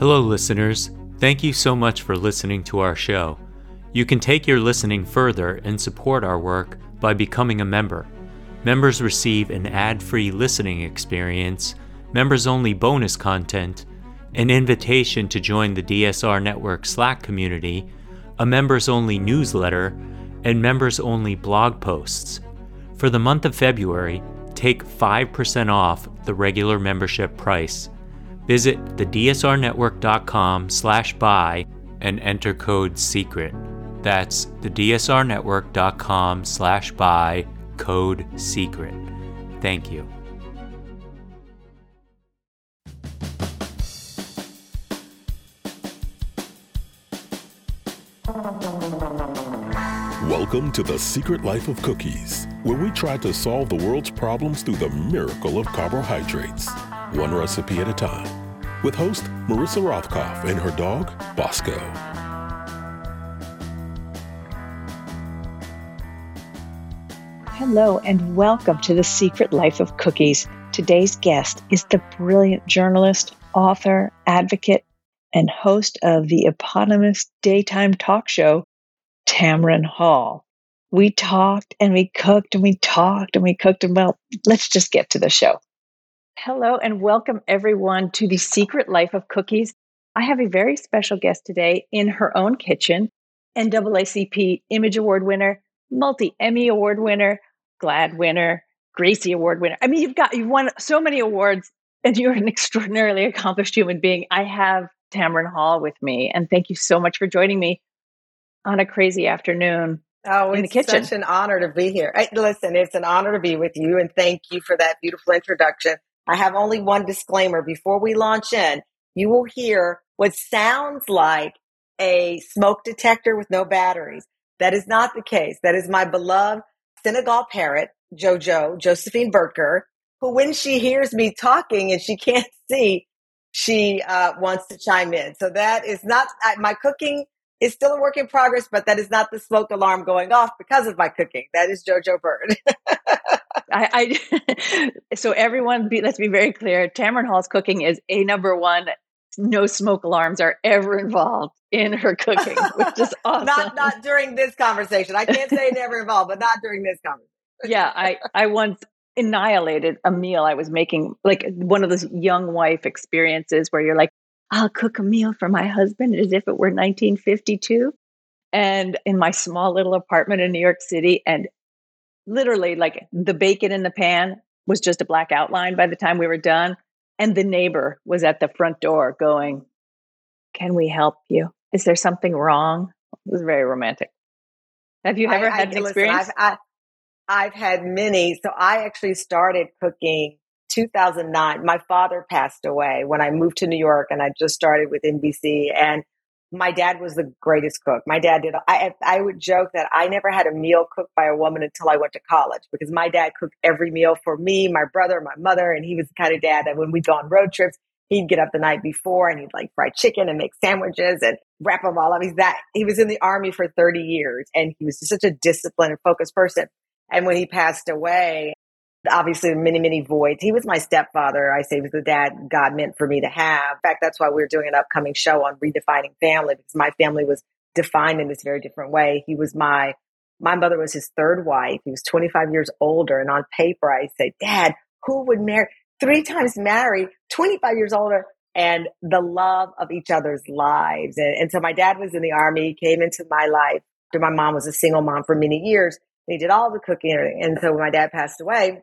Hello, listeners. Thank you so much for listening to our show. You can take your listening further and support our work by becoming a member. Members receive an ad free listening experience, members only bonus content, an invitation to join the DSR Network Slack community, a members only newsletter, and members only blog posts. For the month of February, take 5% off the regular membership price. Visit thedsrnetwork.com slash buy and enter code SECRET. That's thedsrnetwork.com slash buy code SECRET. Thank you. Welcome to The Secret Life of Cookies, where we try to solve the world's problems through the miracle of carbohydrates, one recipe at a time. With host Marissa Rothkopf and her dog, Bosco. Hello, and welcome to The Secret Life of Cookies. Today's guest is the brilliant journalist, author, advocate, and host of the eponymous daytime talk show, Tamron Hall. We talked and we cooked and we talked and we cooked and well, let's just get to the show. Hello and welcome everyone to the Secret Life of Cookies. I have a very special guest today in her own kitchen, NAACP Image Award winner, multi Emmy Award winner, GLAAD winner, Gracie Award winner. I mean, you've got you've won so many awards, and you're an extraordinarily accomplished human being. I have Tamron Hall with me, and thank you so much for joining me on a crazy afternoon. Oh, in the kitchen. such an honor to be here. Hey, listen, it's an honor to be with you, and thank you for that beautiful introduction. I have only one disclaimer before we launch in. You will hear what sounds like a smoke detector with no batteries. That is not the case. That is my beloved Senegal parrot, Jojo, Josephine Burtker, who, when she hears me talking and she can't see, she uh, wants to chime in. So that is not I, my cooking is still a work in progress, but that is not the smoke alarm going off because of my cooking. That is Jojo Bird. I, I so everyone be let's be very clear. Tamron Hall's cooking is a number one. No smoke alarms are ever involved in her cooking, which is awesome. not not during this conversation. I can't say never involved, but not during this conversation. yeah, I I once annihilated a meal I was making, like one of those young wife experiences where you're like, I'll cook a meal for my husband as if it were 1952. And in my small little apartment in New York City, and literally, like the bacon in the pan was just a black outline by the time we were done. And the neighbor was at the front door going, Can we help you? Is there something wrong? It was very romantic. Have you ever I, had I, an listen, experience? I've, I, I've had many. So I actually started cooking 2009. My father passed away when I moved to New York, and I just started with NBC. And my dad was the greatest cook. My dad did. I I would joke that I never had a meal cooked by a woman until I went to college because my dad cooked every meal for me, my brother, my mother, and he was the kind of dad that when we'd go on road trips, he'd get up the night before and he'd like fry chicken and make sandwiches and wrap them all up. He's that he was in the army for 30 years and he was such a disciplined and focused person. And when he passed away, obviously many, many voids. He was my stepfather. I say he was the dad God meant for me to have. In fact, that's why we're doing an upcoming show on redefining family because my family was defined in this very different way. He was my my mother was his third wife. He was 25 years older. And on paper, I say, Dad, who would marry three times married, 25 years older, and the love of each other's lives. And, and so my dad was in the army, He came into my life my mom was a single mom for many years. He did all the cooking and everything. And so when my dad passed away,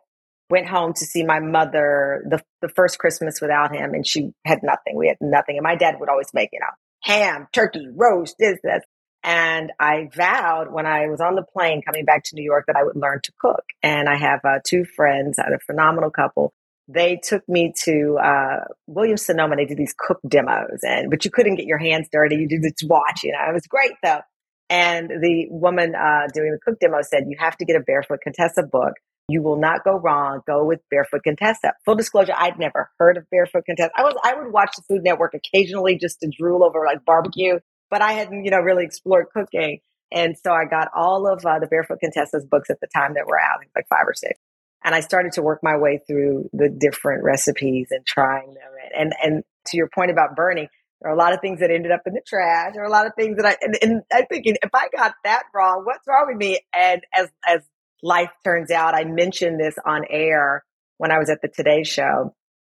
went home to see my mother the, the first Christmas without him, and she had nothing. We had nothing. And my dad would always make, you know, ham, turkey, roast, this, this. And I vowed when I was on the plane coming back to New York that I would learn to cook. And I have uh, two friends, a phenomenal couple. They took me to uh, Williams Sonoma. They did these cook demos, and but you couldn't get your hands dirty. You did just watch. You know, it was great though. And the woman uh, doing the cook demo said, "You have to get a Barefoot Contessa book you will not go wrong. Go with Barefoot Contessa. Full disclosure, I'd never heard of Barefoot Contessa. I was I would watch the Food Network occasionally just to drool over like barbecue, but I hadn't you know really explored cooking. And so I got all of uh, the Barefoot Contessa's books at the time that were out, like five or six. And I started to work my way through the different recipes and trying them. And and to your point about burning, There are a lot of things that ended up in the trash. There are a lot of things that I, and, and I thinking, if I got that wrong, what's wrong with me? And as, as life turns out, I mentioned this on air when I was at the Today Show,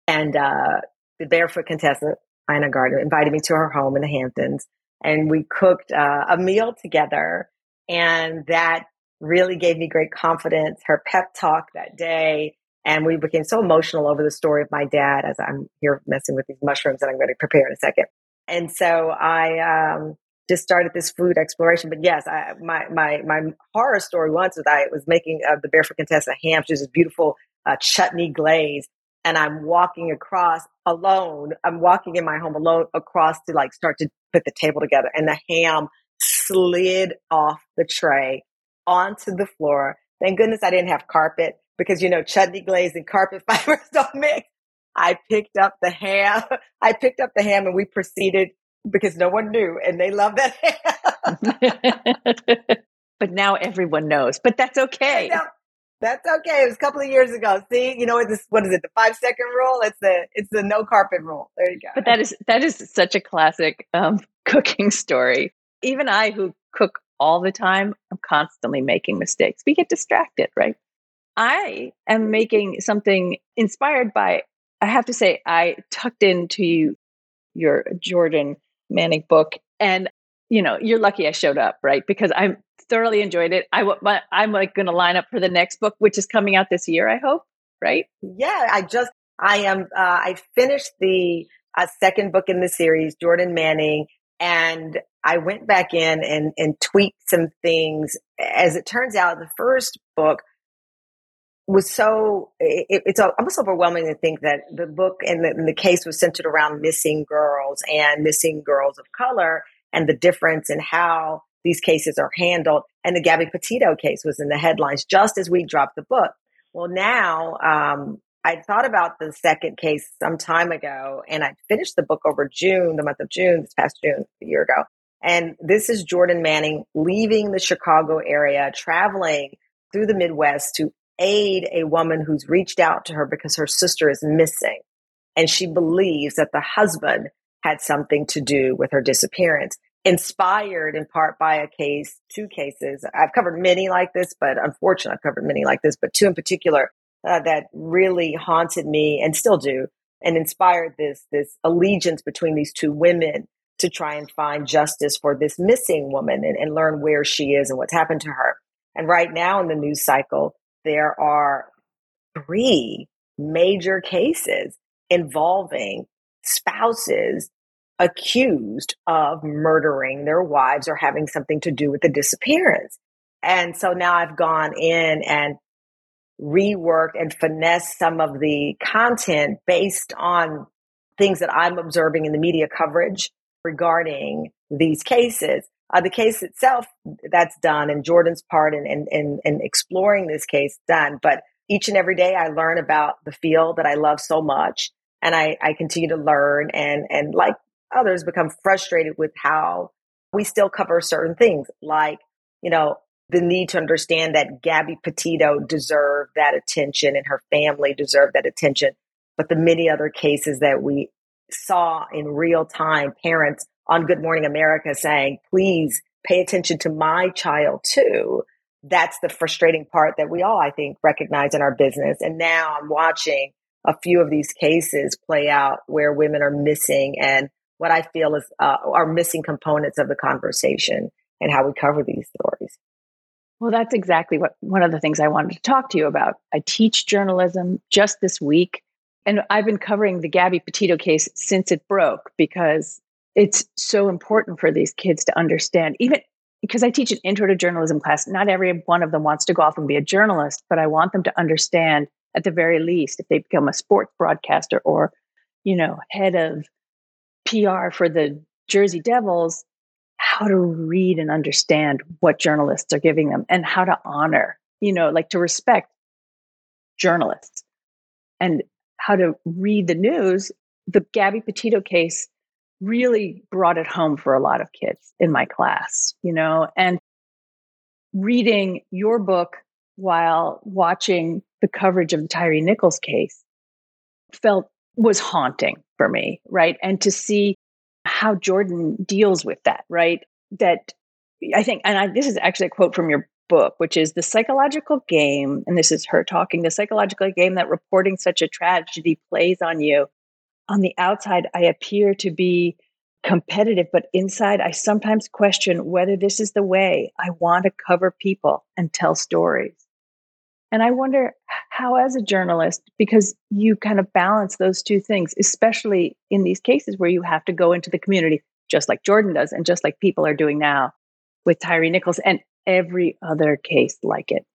and uh, the Barefoot Contessa Ina Garten invited me to her home in the Hamptons, and we cooked uh, a meal together, and that really gave me great confidence. Her pep talk that day, and we became so emotional over the story of my dad as I'm here messing with these mushrooms that I'm going to prepare in a second. And so I um, just started this food exploration. But yes, I, my my my horror story once was I was making uh, the Barefoot Contessa ham, which is this beautiful uh, chutney glaze, and I'm walking across alone. I'm walking in my home alone across to like start to put the table together, and the ham slid off the tray onto the floor. Thank goodness I didn't have carpet because you know chutney glaze and carpet fibers don't mix. I picked up the ham. I picked up the ham and we proceeded because no one knew and they love that but now everyone knows. But that's okay. That's okay. It was a couple of years ago. See, you know what this what is it? The five second rule? It's the it's the no carpet rule. There you go. But that is that is such a classic um, cooking story. Even I who cook all the time, I'm constantly making mistakes. We get distracted, right? I am making something inspired by I have to say I tucked into you your Jordan Manning book and you know, you're lucky I showed up, right? Because I'm thoroughly enjoyed it. I I'm like going to line up for the next book, which is coming out this year. I hope, right? Yeah, I just I am. Uh, I finished the uh, second book in the series, Jordan Manning, and I went back in and and tweaked some things. As it turns out, the first book was so it, it's almost overwhelming to think that the book and the, and the case was centered around missing girls and missing girls of color and the difference in how these cases are handled. And the Gabby Petito case was in the headlines just as we dropped the book. Well, now um, I thought about the second case some time ago, and I finished the book over June, the month of June, this past June, a year ago. And this is Jordan Manning leaving the Chicago area, traveling through the Midwest to aid a woman who's reached out to her because her sister is missing. And she believes that the husband had something to do with her disappearance inspired in part by a case, two cases. I've covered many like this, but unfortunately, I've covered many like this, but two in particular uh, that really haunted me and still do, and inspired this this allegiance between these two women to try and find justice for this missing woman and, and learn where she is and what's happened to her. And right now in the news cycle, there are three major cases involving spouses accused of murdering their wives or having something to do with the disappearance. And so now I've gone in and reworked and finessed some of the content based on things that I'm observing in the media coverage regarding these cases. Uh, the case itself, that's done, and Jordan's part in, in, in, in exploring this case, done. But each and every day I learn about the field that I love so much and I, I continue to learn and and like others become frustrated with how we still cover certain things like, you know, the need to understand that Gabby Petito deserved that attention and her family deserved that attention. But the many other cases that we saw in real time, parents on Good Morning America saying, please pay attention to my child too. That's the frustrating part that we all, I think, recognize in our business. And now I'm watching a few of these cases play out where women are missing and what I feel is uh, are missing components of the conversation and how we cover these stories. Well, that's exactly what one of the things I wanted to talk to you about. I teach journalism just this week, and I've been covering the Gabby Petito case since it broke because it's so important for these kids to understand. Even because I teach an intro to journalism class, not every one of them wants to go off and be a journalist, but I want them to understand at the very least if they become a sports broadcaster or, you know, head of PR for the Jersey Devils how to read and understand what journalists are giving them and how to honor, you know, like to respect journalists and how to read the news. The Gabby Petito case really brought it home for a lot of kids in my class, you know, and reading your book while watching the coverage of the Tyre Nichols case felt was haunting for me, right? And to see how Jordan deals with that, right? That I think, and I, this is actually a quote from your book, which is the psychological game, and this is her talking, the psychological game that reporting such a tragedy plays on you. On the outside, I appear to be competitive, but inside, I sometimes question whether this is the way I want to cover people and tell stories. And I wonder how, as a journalist, because you kind of balance those two things, especially in these cases where you have to go into the community, just like Jordan does, and just like people are doing now with Tyre Nichols and every other case like it.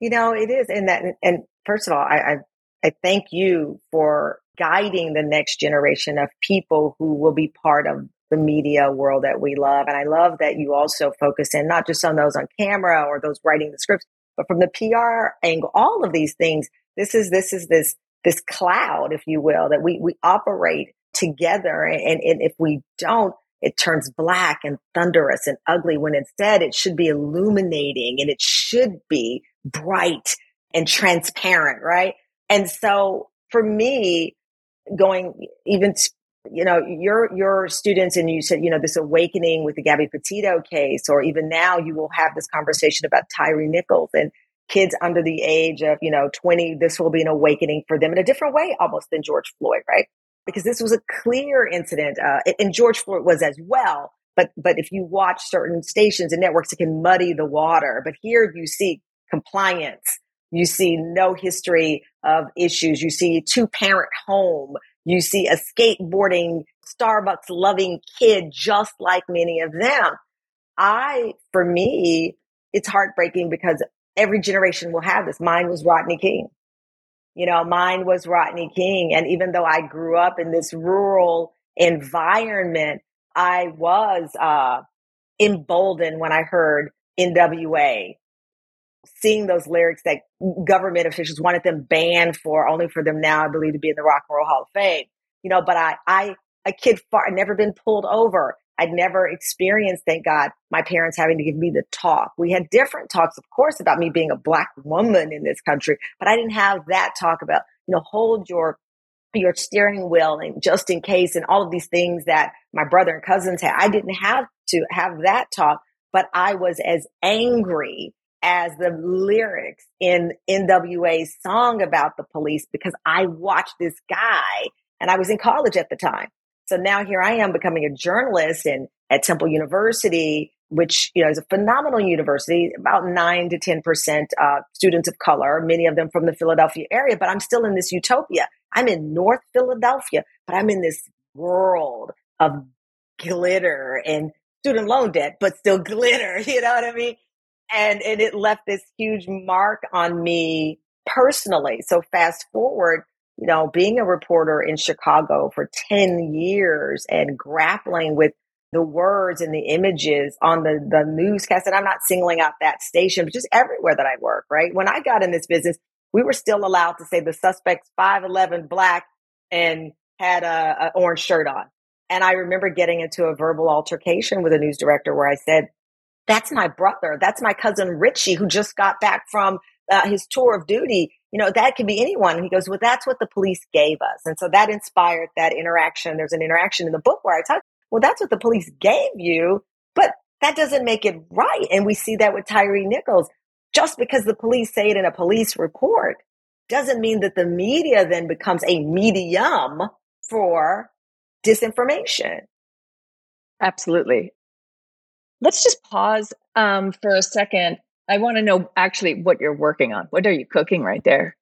You know, it is. And that, and first of all, I, I, I thank you for guiding the next generation of people who will be part of the media world that we love. And I love that you also focus in not just on those on camera or those writing the scripts, but from the PR angle, all of these things, this is, this is this, this cloud, if you will, that we, we operate together. And, and if we don't, it turns black and thunderous and ugly when instead it should be illuminating and it should be bright and transparent, right? And so for me, going even you know your your students and you said you know this awakening with the Gabby Petito case or even now you will have this conversation about Tyre Nichols and kids under the age of you know 20 this will be an awakening for them in a different way almost than George Floyd right? Because this was a clear incident uh, and George Floyd was as well but but if you watch certain stations and networks it can muddy the water but here you see compliance you see no history of issues you see two parent home you see a skateboarding, Starbucks loving kid just like many of them. I, for me, it's heartbreaking because every generation will have this. Mine was Rodney King. You know, mine was Rodney King. And even though I grew up in this rural environment, I was uh, emboldened when I heard NWA seeing those lyrics that government officials wanted them banned for, only for them now, I believe, to be in the Rock and Roll Hall of Fame. You know, but I, I, a kid far, I'd never been pulled over. I'd never experienced, thank God, my parents having to give me the talk. We had different talks, of course, about me being a black woman in this country, but I didn't have that talk about, you know, hold your your steering wheel and just in case and all of these things that my brother and cousins had. I didn't have to have that talk, but I was as angry as the lyrics in NWA's song about the police because I watched this guy and I was in college at the time. So now here I am becoming a journalist and at Temple University, which you know is a phenomenal university, about nine to ten percent uh, students of color, many of them from the Philadelphia area. But I'm still in this utopia. I'm in North Philadelphia, but I'm in this world of glitter and student loan debt, but still glitter. You know what I mean? And and it left this huge mark on me personally. So fast forward, you know, being a reporter in Chicago for 10 years and grappling with the words and the images on the, the newscast. And I'm not singling out that station, but just everywhere that I work, right? When I got in this business, we were still allowed to say the suspect's 5'11 black and had a, a orange shirt on. And I remember getting into a verbal altercation with a news director where I said, that's my brother. That's my cousin Richie, who just got back from uh, his tour of duty. You know, that could be anyone. And he goes, well, that's what the police gave us. And so that inspired that interaction. There's an interaction in the book where I talk, well, that's what the police gave you, but that doesn't make it right. And we see that with Tyre Nichols. Just because the police say it in a police report doesn't mean that the media then becomes a medium for disinformation. Absolutely. Let's just pause um, for a second. I want to know actually what you're working on. What are you cooking right there?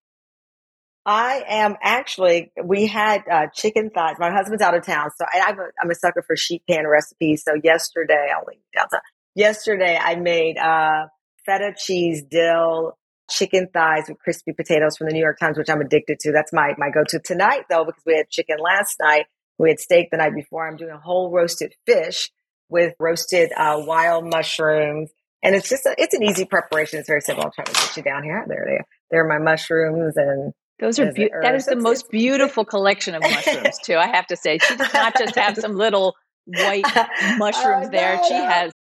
I am actually, we had uh, chicken thighs. My husband's out of town. So I, am a, I'm a sucker for sheet pan recipes. So yesterday, I'll link down. So yesterday, I made uh, feta cheese dill chicken thighs with crispy potatoes from the New York Times, which I'm addicted to. That's my, my go to tonight, though, because we had chicken last night. We had steak the night before. I'm doing a whole roasted fish with roasted uh, wild mushrooms. And it's just, a, it's an easy preparation. It's very simple. I'm trying to get you down here. There they are. There are my mushrooms and those are be- that is the most beautiful collection of mushrooms too. I have to say, she does not just have some little white mushrooms uh, there. No, she has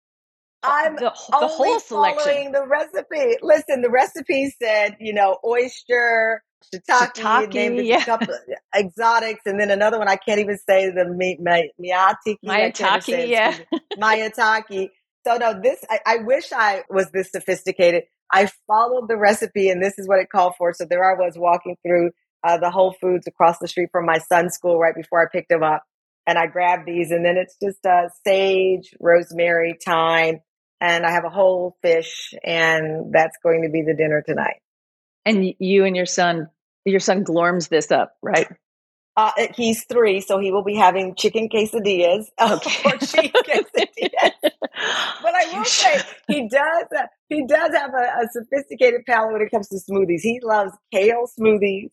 I'm the, the whole selection. the recipe. Listen, the recipe said, you know, oyster, shiitake, shiitake yeah. exotics, and then another one I can't even say the mi, mi, miyatiki. Mayataki, yeah. Mayataki. So no, this I, I wish I was this sophisticated. I followed the recipe, and this is what it called for. So there I was walking through uh, the Whole Foods across the street from my son's school right before I picked him up, and I grabbed these, and then it's just uh, sage, rosemary, thyme, and I have a whole fish, and that's going to be the dinner tonight. And you and your son, your son glorms this up, right? Uh, he's three, so he will be having chicken quesadillas okay. or cheese quesadillas. but I will say he does uh, he does have a, a, sophisticated palate when it comes to smoothies. He loves kale smoothies,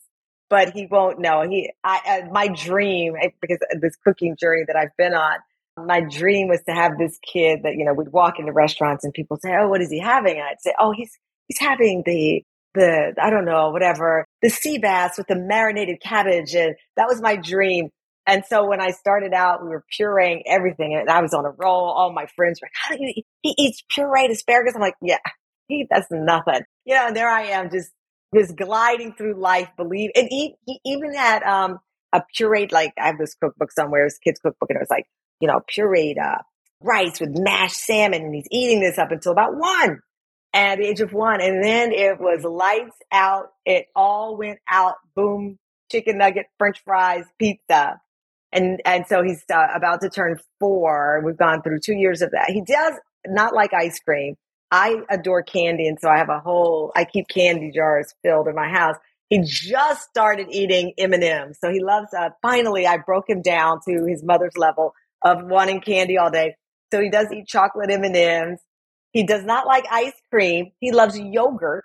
but he won't know. He I uh, my dream eh, because this cooking journey that I've been on. My dream was to have this kid that you know we'd walk into restaurants and people say, "Oh, what is he having?" And I'd say, "Oh, he's he's having the the I don't know whatever the sea bass with the marinated cabbage and that was my dream. And so when I started out, we were pureeing everything and I was on a roll. All my friends were like, how do you eat? He eats pureed asparagus. I'm like, yeah, he, that's nothing. You know, and there I am just, just gliding through life, believe, and he, he even had, um, a pureed, like I have this cookbook somewhere, it's kids cookbook and it was like, you know, pureed, uh, rice with mashed salmon and he's eating this up until about one at the age of one. And then it was lights out. It all went out. Boom, chicken nugget, french fries, pizza. And, and so he's uh, about to turn four. We've gone through two years of that. He does not like ice cream. I adore candy. And so I have a whole, I keep candy jars filled in my house. He just started eating M&M's. So he loves, uh, finally I broke him down to his mother's level of wanting candy all day. So he does eat chocolate M&M's. He does not like ice cream. He loves yogurt.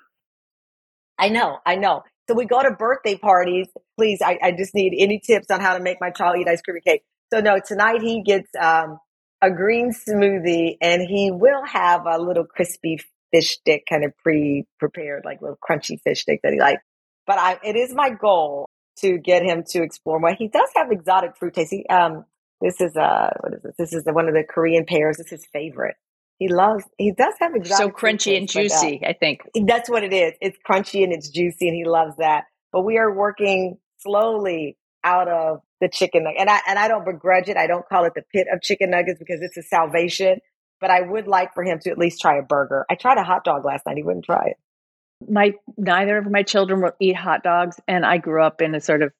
I know, I know. So we go to birthday parties. Please, I, I just need any tips on how to make my child eat ice cream cake. So no, tonight he gets um, a green smoothie and he will have a little crispy fish stick kind of pre-prepared, like little crunchy fish stick that he likes. But I, it is my goal to get him to explore more. He does have exotic fruit taste. He, um, this is uh, what is this? This is the, one of the Korean pears. Is his favorite. He loves. He does have exotic. So crunchy and uh, juicy. I think that's what it is. It's crunchy and it's juicy, and he loves that. But we are working slowly out of the chicken nugget, and I and I don't begrudge it. I don't call it the pit of chicken nuggets because it's a salvation. But I would like for him to at least try a burger. I tried a hot dog last night. He wouldn't try it. My neither of my children will eat hot dogs, and I grew up in a sort of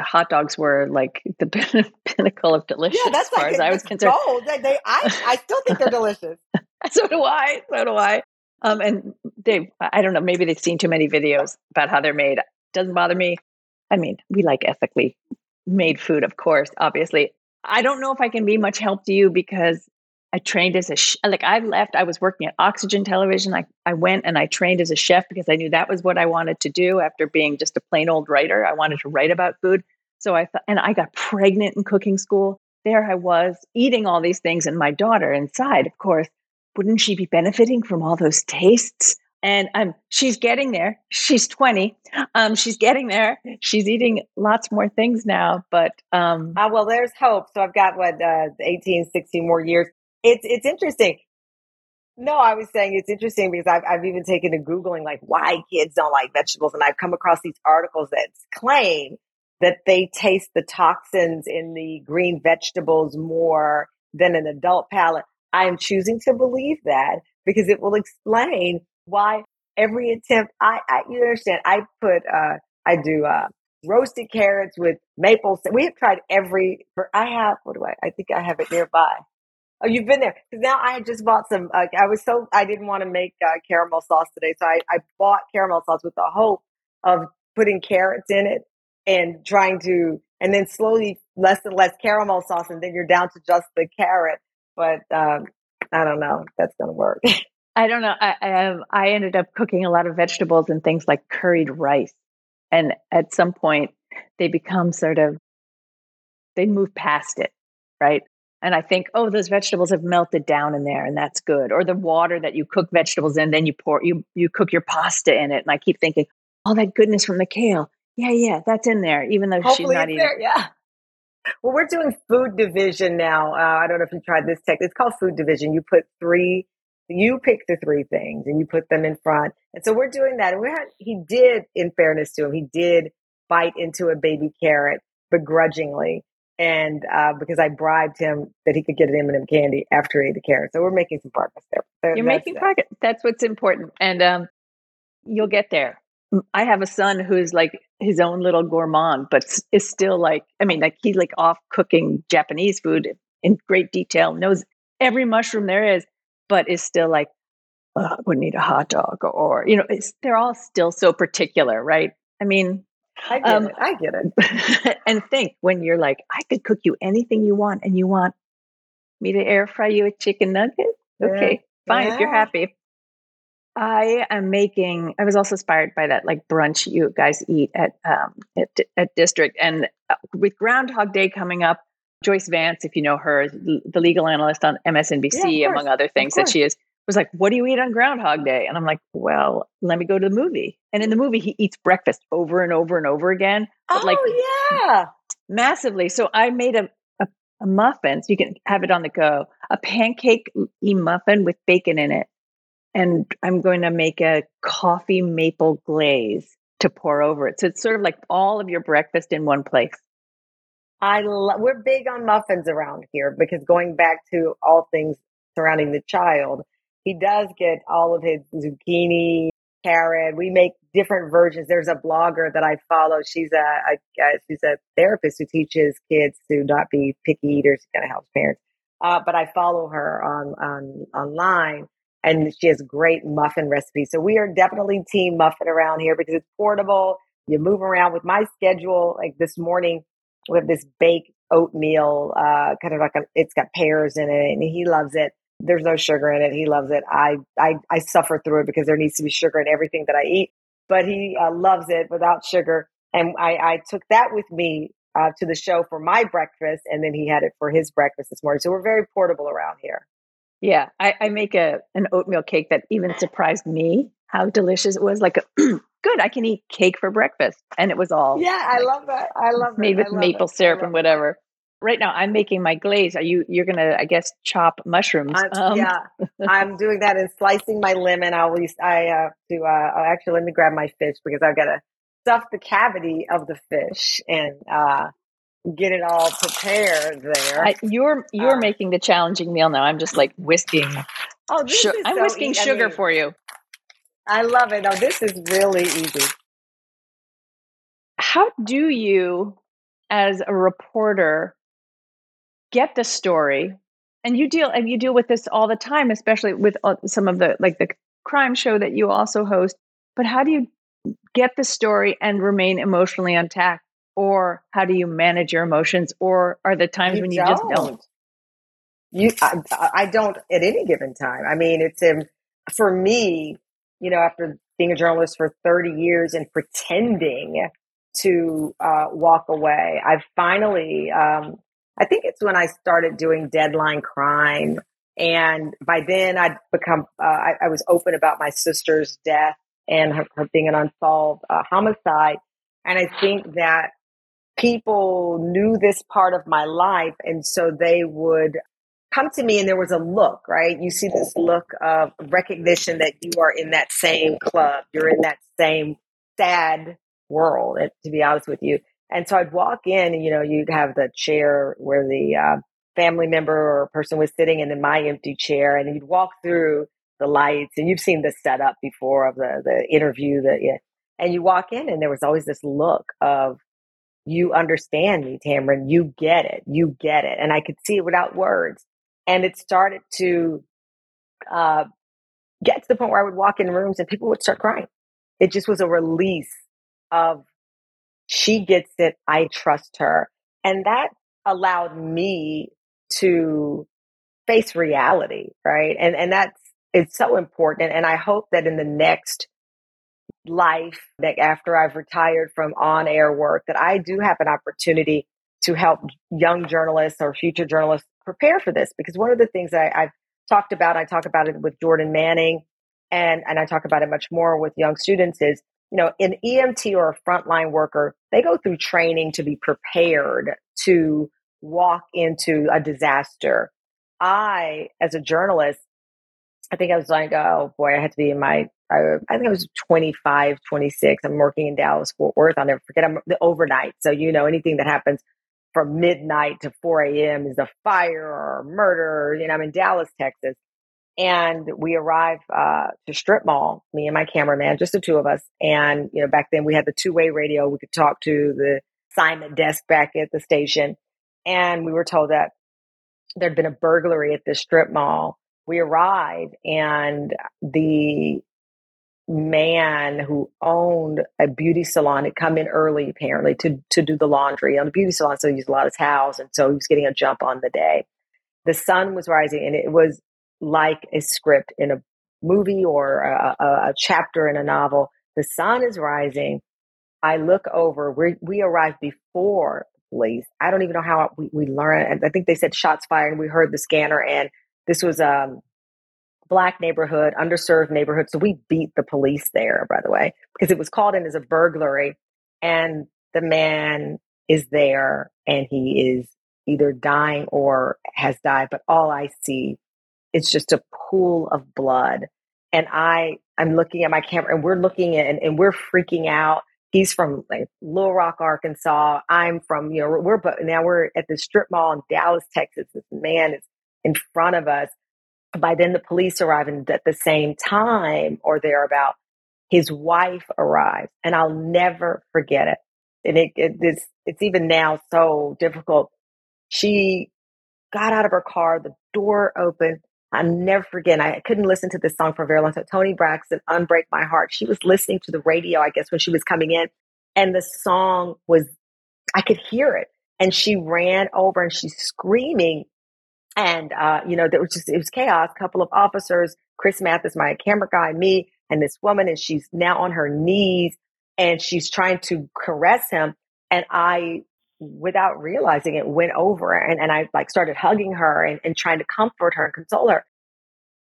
hot dogs were like the pinnacle of delicious. Yeah, that's as far like, as I was concerned. Gold. They, they, I, I still think they're delicious. so do I. So do I. Um, and Dave, I don't know. Maybe they've seen too many videos about how they're made. Doesn't bother me. I mean, we like ethically made food, of course. Obviously, I don't know if I can be much help to you because I trained as a sh- like I left. I was working at Oxygen Television. I I went and I trained as a chef because I knew that was what I wanted to do after being just a plain old writer. I wanted to write about food. So I thought, and I got pregnant in cooking school. There I was eating all these things, and my daughter inside, of course, wouldn't she be benefiting from all those tastes? And um, she's getting there. She's 20. Um, she's getting there. She's eating lots more things now. But um, uh, well, there's hope. So I've got what uh, 18, 16 more years it's it's interesting. No, I was saying it's interesting because I've I've even taken to googling like why kids don't like vegetables, and I've come across these articles that claim that they taste the toxins in the green vegetables more than an adult palate. I am choosing to believe that because it will explain why every attempt I, I you understand I put uh I do uh roasted carrots with maple. We have tried every. I have. What do I? I think I have it nearby. Oh, you've been there. Because now I just bought some. Uh, I was so I didn't want to make uh, caramel sauce today, so I, I bought caramel sauce with the hope of putting carrots in it and trying to, and then slowly less and less caramel sauce, and then you're down to just the carrot. But um, I don't know. That's gonna work. I don't know. I, I, I ended up cooking a lot of vegetables and things like curried rice, and at some point they become sort of they move past it, right? And I think, oh, those vegetables have melted down in there, and that's good. Or the water that you cook vegetables in, then you pour you you cook your pasta in it, and I keep thinking, all that goodness from the kale, yeah, yeah, that's in there, even though Hopefully she's not eating. There, yeah. Well, we're doing food division now. Uh, I don't know if you tried this tech. It's called food division. You put three you pick the three things and you put them in front. And so we're doing that. And we had, he did, in fairness to him, he did bite into a baby carrot begrudgingly. And uh, because I bribed him that he could get an M&M candy after he ate the carrot. So we're making some progress there. You're making progress. That's what's important. And um, you'll get there. I have a son who's like his own little gourmand, but is still like, I mean, like he's like off cooking Japanese food in great detail, knows every mushroom there is, but is still like, oh, I would need a hot dog, or you know, they're all still so particular, right? I mean, I get um, it. I get it. and think when you're like, I could cook you anything you want, and you want me to air fry you a chicken nugget. Okay, yeah. fine. Yeah. If you're happy. I am making. I was also inspired by that like brunch you guys eat at um, at, at District, and uh, with Groundhog Day coming up, Joyce Vance, if you know her, the legal analyst on MSNBC, yeah, among other things that she is, was like, What do you eat on Groundhog Day? And I'm like, Well, let me go to the movie. And in the movie, he eats breakfast over and over and over again. Oh, like, yeah. Massively. So I made a, a, a muffin, so you can have it on the go, a pancake e muffin with bacon in it. And I'm going to make a coffee maple glaze to pour over it. So it's sort of like all of your breakfast in one place. I we're big on muffins around here because going back to all things surrounding the child, he does get all of his zucchini, carrot. We make different versions. There's a blogger that I follow. She's a, a, she's a therapist who teaches kids to not be picky eaters. Kind of helps parents. Uh, but I follow her on on online, and she has great muffin recipes. So we are definitely team muffin around here because it's portable. You move around with my schedule. Like this morning, we have this baked oatmeal, uh, kind of like a, it's got pears in it, and he loves it. There's no sugar in it. He loves it. I I, I suffer through it because there needs to be sugar in everything that I eat, but he uh, loves it without sugar. And I, I took that with me uh, to the show for my breakfast, and then he had it for his breakfast this morning. So we're very portable around here. Yeah, I, I make a an oatmeal cake that even surprised me how delicious it was. Like a, good. I can eat cake for breakfast. And it was all Yeah, I love that. I love made with maple it. syrup and whatever. Right now I'm making my glaze. Are you you're gonna I guess chop mushrooms? Um, yeah. I'm doing that and slicing my lemon. I always I uh to uh oh, actually let me grab my fish because I've gotta stuff the cavity of the fish and uh get it all prepared there. I, you're you're uh, making the challenging meal now. I'm just like whisking. Oh, su- I'm so whisking easy. sugar I mean, for you. I love it. Oh, this is really easy. How do you, as a reporter, get the story? And you deal and you deal with this all the time, especially with uh, some of the like the crime show that you also host. But how do you get the story and remain emotionally intact? Or how do you manage your emotions? Or are the times you when you don't. just don't? You, I, I, don't at any given time. I mean, it's um, for me you know, after being a journalist for 30 years and pretending to uh, walk away, i've finally, um, I think it's when I started doing deadline crime. And by then I'd become, uh, I, I, was open about my sister's death and her, her being an unsolved uh, homicide. And I think that people knew this part of my life. And so they would come to me and there was a look, right? You see this look of recognition that you are in that same club, you're in that same sad world, to be honest with you. And so I'd walk in and, you know, you'd have the chair where the uh, family member or person was sitting and then my empty chair and you'd walk through the lights and you've seen the setup before of the, the interview that, yeah. and you walk in and there was always this look of, you understand me, Tamron. You get it. You get it. And I could see it without words. And it started to uh, get to the point where I would walk in rooms and people would start crying. It just was a release of she gets it, I trust her. And that allowed me to face reality, right? And and that's it's so important. And I hope that in the next life, that after I've retired from on air work, that I do have an opportunity to help young journalists or future journalists prepare for this because one of the things I, I've talked about, I talk about it with Jordan Manning and, and I talk about it much more with young students is, you know, an EMT or a frontline worker, they go through training to be prepared to walk into a disaster. I, as a journalist, I think I was like, oh boy, I had to be in my, I, I think I was 25, 26. I'm working in Dallas, Fort Worth. I'll never forget. I'm the overnight. So, you know, anything that happens from midnight to 4 a.m. is a fire or a murder. You know, I'm in Dallas, Texas. And we arrive uh, to Strip Mall, me and my cameraman, just the two of us. And, you know, back then we had the two way radio. We could talk to the assignment desk back at the station. And we were told that there'd been a burglary at the strip mall. We arrived and the man who owned a beauty salon had come in early apparently to, to do the laundry on the beauty salon. So he used a lot of towels. And so he was getting a jump on the day. The sun was rising and it was like a script in a movie or a, a, chapter in a novel. The sun is rising. I look over, we we arrived before police. I don't even know how we, we learned. I think they said shots fired and we heard the scanner and this was a um, black neighborhood, underserved neighborhood. So we beat the police there, by the way, because it was called in as a burglary and the man is there and he is either dying or has died. But all I see is just a pool of blood. And I, I'm looking at my camera and we're looking at, and, and we're freaking out he's from like Little Rock, Arkansas. I'm from, you know, we're, now we're at the strip mall in Dallas, Texas. This man is in front of us. By then the police arrive and at the same time or thereabout, his wife arrives and I'll never forget it. And it, it it's, it's even now so difficult. She got out of her car, the door opened. I never forget. I couldn't listen to this song for very long time. Toni Braxton, Unbreak My Heart. She was listening to the radio, I guess, when she was coming in. And the song was, I could hear it. And she ran over and she's screaming. And, uh, you know, there was just, it was chaos. A couple of officers, Chris Mathis, my camera guy, me, and this woman. And she's now on her knees and she's trying to caress him. And I without realizing it went over and, and I like started hugging her and, and trying to comfort her and console her.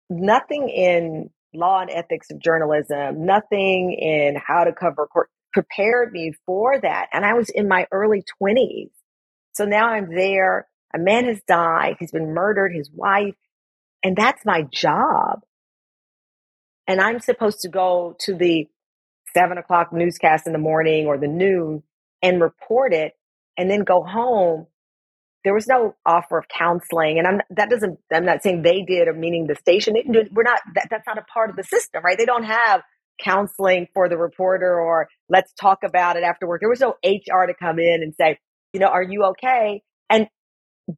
Nothing in law and ethics of journalism, nothing in how to cover court prepared me for that. And I was in my early 20s. So now I'm there. A man has died. He's been murdered, his wife. And that's my job. And I'm supposed to go to the seven o'clock newscast in the morning or the noon and report it and then go home there was no offer of counseling and i'm that doesn't i'm not saying they did or meaning the station it. we're not that, that's not a part of the system right they don't have counseling for the reporter or let's talk about it after work there was no hr to come in and say you know are you okay and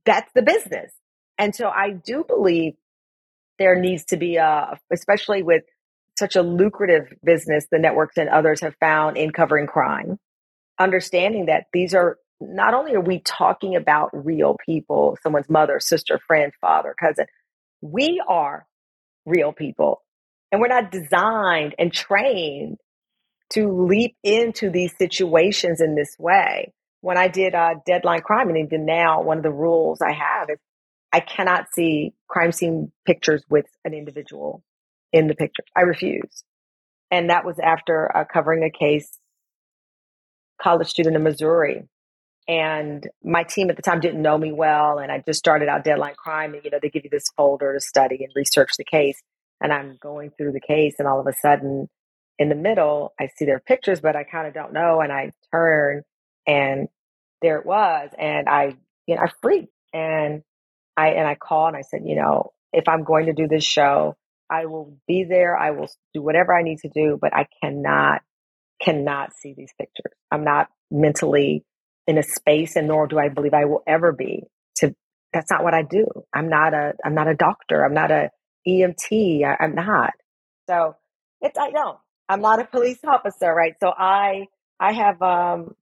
that's the business and so i do believe there needs to be a especially with such a lucrative business the networks and others have found in covering crime understanding that these are not only are we talking about real people, someone's mother, sister, friend, father, cousin, we are real people. And we're not designed and trained to leap into these situations in this way. When I did uh, Deadline Crime, and even now, one of the rules I have is I cannot see crime scene pictures with an individual in the picture. I refuse. And that was after uh, covering a case, college student in Missouri and my team at the time didn't know me well. And I just started out Deadline Crime. And, you know, they give you this folder to study and research the case. And I'm going through the case. And all of a sudden, in the middle, I see their pictures, but I kind of don't know. And I turn and there it was. And I, you know, I freaked and I, and I called and I said, you know, if I'm going to do this show, I will be there. I will do whatever I need to do, but I cannot, cannot see these pictures. I'm not mentally in a space and nor do I believe I will ever be to that's not what I do. I'm not a I'm not a doctor. I'm not a EMT. I, am not. So it's I don't. I'm not a police officer, right? So I I have um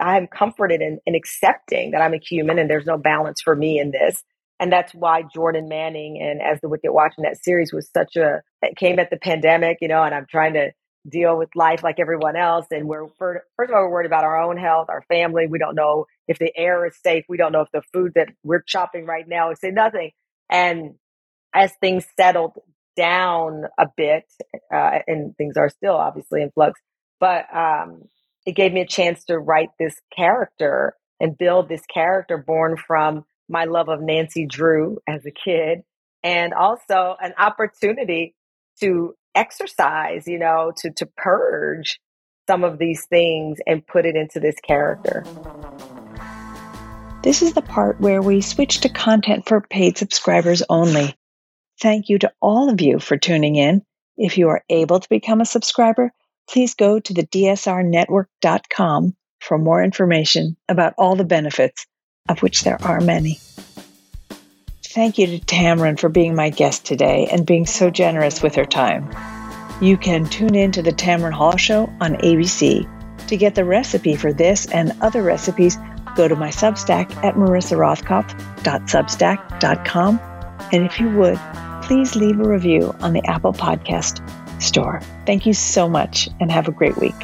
I am comforted in, in accepting that I'm a human and there's no balance for me in this. And that's why Jordan Manning and As the Wicked Watch in that series was such a, it came at the pandemic, you know, and I'm trying to deal with life like everyone else. And we're, first of all, we're worried about our own health, our family. We don't know if the air is safe. We don't know if the food that we're chopping right now is say nothing. And as things settled down a bit, uh, and things are still obviously in flux, but um, it gave me a chance to write this character and build this character born from my love of Nancy Drew as a kid and also an opportunity to exercise, you know, to, to purge some of these things and put it into this character. This is the part where we switch to content for paid subscribers only. Thank you to all of you for tuning in. If you are able to become a subscriber, please go to the dsrnetwork.com for more information about all the benefits, of which there are many. Thank you to Tamron for being my guest today and being so generous with her time. You can tune in to the Tamron Hall Show on ABC. To get the recipe for this and other recipes, go to my Substack at marissarothkopf.substack.com. And if you would, please leave a review on the Apple Podcast Store. Thank you so much and have a great week.